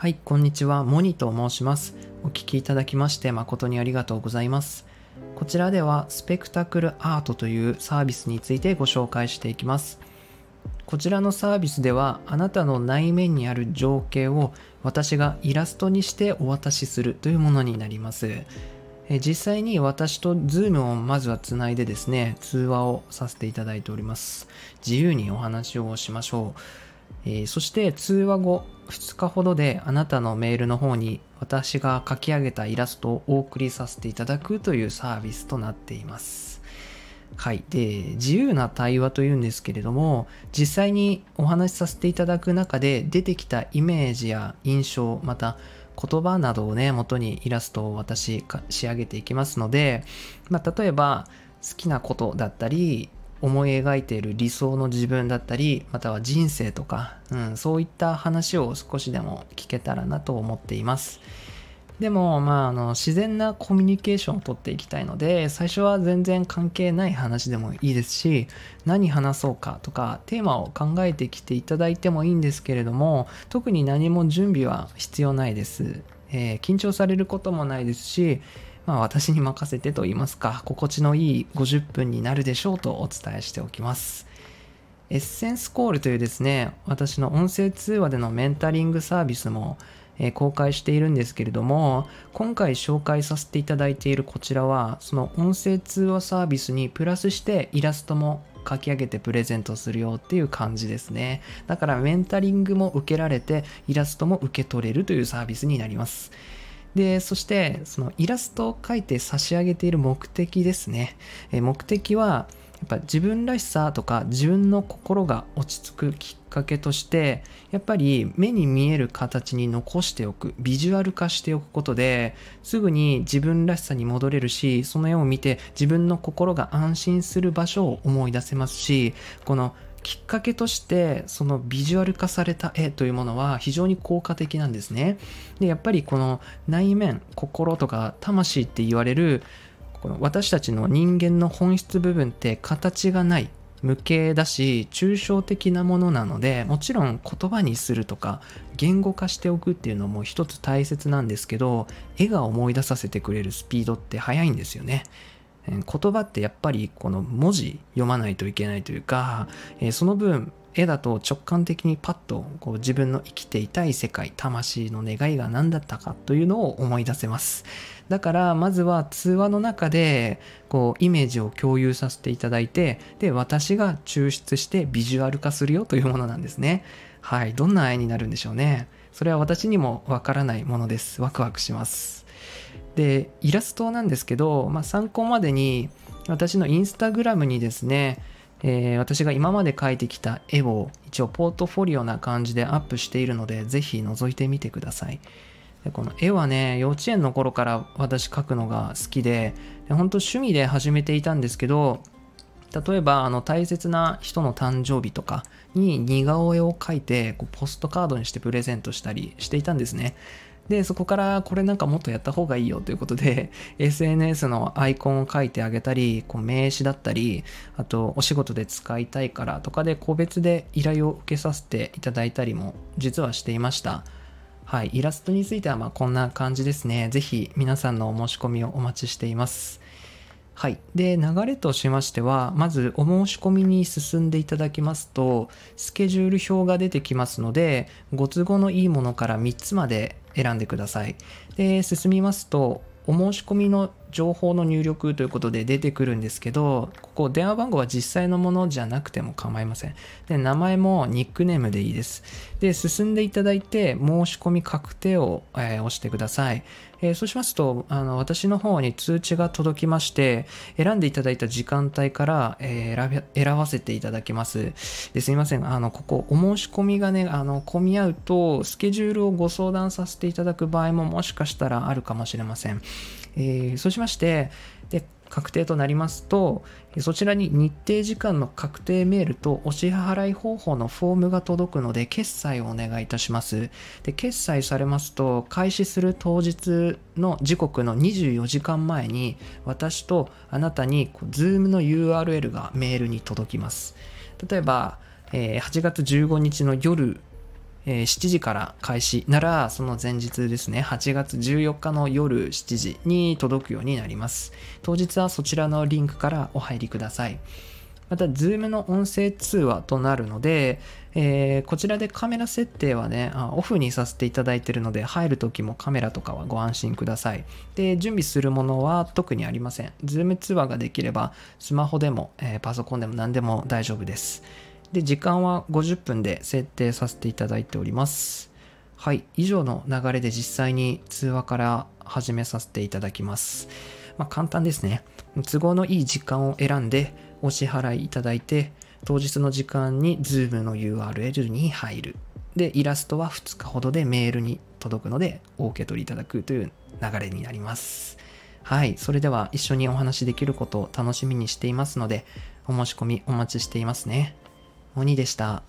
はい、こんにちは。モニと申します。お聞きいただきまして誠にありがとうございます。こちらではスペクタクルアートというサービスについてご紹介していきます。こちらのサービスではあなたの内面にある情景を私がイラストにしてお渡しするというものになります。実際に私と Zoom をまずはつないでですね、通話をさせていただいております。自由にお話をしましょう。えー、そして通話後2日ほどであなたのメールの方に私が書き上げたイラストをお送りさせていただくというサービスとなっています。はい。で、自由な対話というんですけれども、実際にお話しさせていただく中で出てきたイメージや印象、また言葉などをね、元にイラストを私仕上げていきますので、まあ、例えば好きなことだったり、思い描いている理想の自分だったりまたは人生とか、うん、そういった話を少しでも聞けたらなと思っています。でもまああの自然なコミュニケーションをとっていきたいので最初は全然関係ない話でもいいですし何話そうかとかテーマを考えてきていただいてもいいんですけれども特に何も準備は必要ないです、えー、緊張されることもないですしまあ、私に任せてと言いますか、心地のいい50分になるでしょうとお伝えしておきます。エッセンスコールというですね、私の音声通話でのメンタリングサービスも、え公開しているんですけれども、今回紹介させていただいているこちらは、その音声通話サービスにプラスしてイラストも書き上げてプレゼントするよっていう感じですね。だからメンタリングも受けられて、イラストも受け取れるというサービスになります。で、そして、そのイラストを描いて差し上げている目的ですね。え目的は、やっぱ自分らしさとか自分の心が落ち着くきっかけとしてやっぱり目に見える形に残しておくビジュアル化しておくことですぐに自分らしさに戻れるしその絵を見て自分の心が安心する場所を思い出せますしこのきっかけとしてそのビジュアル化された絵というものは非常に効果的なんですね。でやっぱりこの内面心とか魂って言われるこの私たちの人間の本質部分って形がない無形だし抽象的なものなのでもちろん言葉にするとか言語化しておくっていうのも一つ大切なんですけど絵が思い出させてくれるスピードって速いんですよね。言葉ってやっぱりこの文字読まないといけないというか、えその分絵だと直感的にパッとこう自分の生きていたい世界魂の願いが何だったかというのを思い出せます。だからまずは通話の中でこうイメージを共有させていただいてで私が抽出してビジュアル化するよというものなんですね。はいどんな絵になるんでしょうね。それは私にもわからないものです。ワクワクします。でイラストなんですけど、まあ、参考までに私のインスタグラムにですね、えー、私が今まで描いてきた絵を一応ポートフォリオな感じでアップしているのでぜひ覗いてみてください。でこの絵はね幼稚園の頃から私描くのが好きでで本当趣味で始めていたんですけど例えばあの大切な人の誕生日とかに似顔絵を描いてこうポストカードにしてプレゼントしたりしていたんですね。で、そこからこれなんかもっとやった方がいいよということで、SNS のアイコンを書いてあげたり、こう名刺だったり、あとお仕事で使いたいからとかで個別で依頼を受けさせていただいたりも実はしていました。はい、イラストについてはまあこんな感じですね。ぜひ皆さんのお申し込みをお待ちしています。はい。で、流れとしましては、まずお申し込みに進んでいただきますと、スケジュール表が出てきますので、ご都合のいいものから3つまで選んでください。で、進みますと、お申し込みの情報の入力ということで出てくるんですけど、ここ電話番号は実際のものじゃなくても構いません。で、名前もニックネームでいいです。で、進んでいただいて、申し込み確定を、えー、押してください。えー、そうしますと、あの、私の方に通知が届きまして、選んでいただいた時間帯から、えー、選ばせていただきます。ですみません。あの、ここ、お申し込みがね、あの、混み合うと、スケジュールをご相談させていただく場合ももしかしたらあるかもしれません。えー、そうしまして、で、確定となりますと、そちらに日程時間の確定メールとお支払い方法のフォームが届くので、決済をお願いいたします。で、決済されますと、開始する当日の時刻の24時間前に、私とあなたに Zoom の URL がメールに届きます。例えば、え、8月15日の夜えー、7時から開始なら、その前日ですね、8月14日の夜7時に届くようになります。当日はそちらのリンクからお入りください。また、Zoom の音声通話となるので、えー、こちらでカメラ設定はね、オフにさせていただいているので、入るときもカメラとかはご安心ください。で、準備するものは特にありません。Zoom 通話ができれば、スマホでも、えー、パソコンでも何でも大丈夫です。で、時間は50分で設定させていただいております。はい、以上の流れで実際に通話から始めさせていただきます。まあ、簡単ですね。都合のいい時間を選んでお支払いいただいて、当日の時間に Zoom の URL に入る。で、イラストは2日ほどでメールに届くので、お受け取りいただくという流れになります。はい。それでは一緒にお話しできることを楽しみにしていますので、お申し込みお待ちしていますね。鬼でした。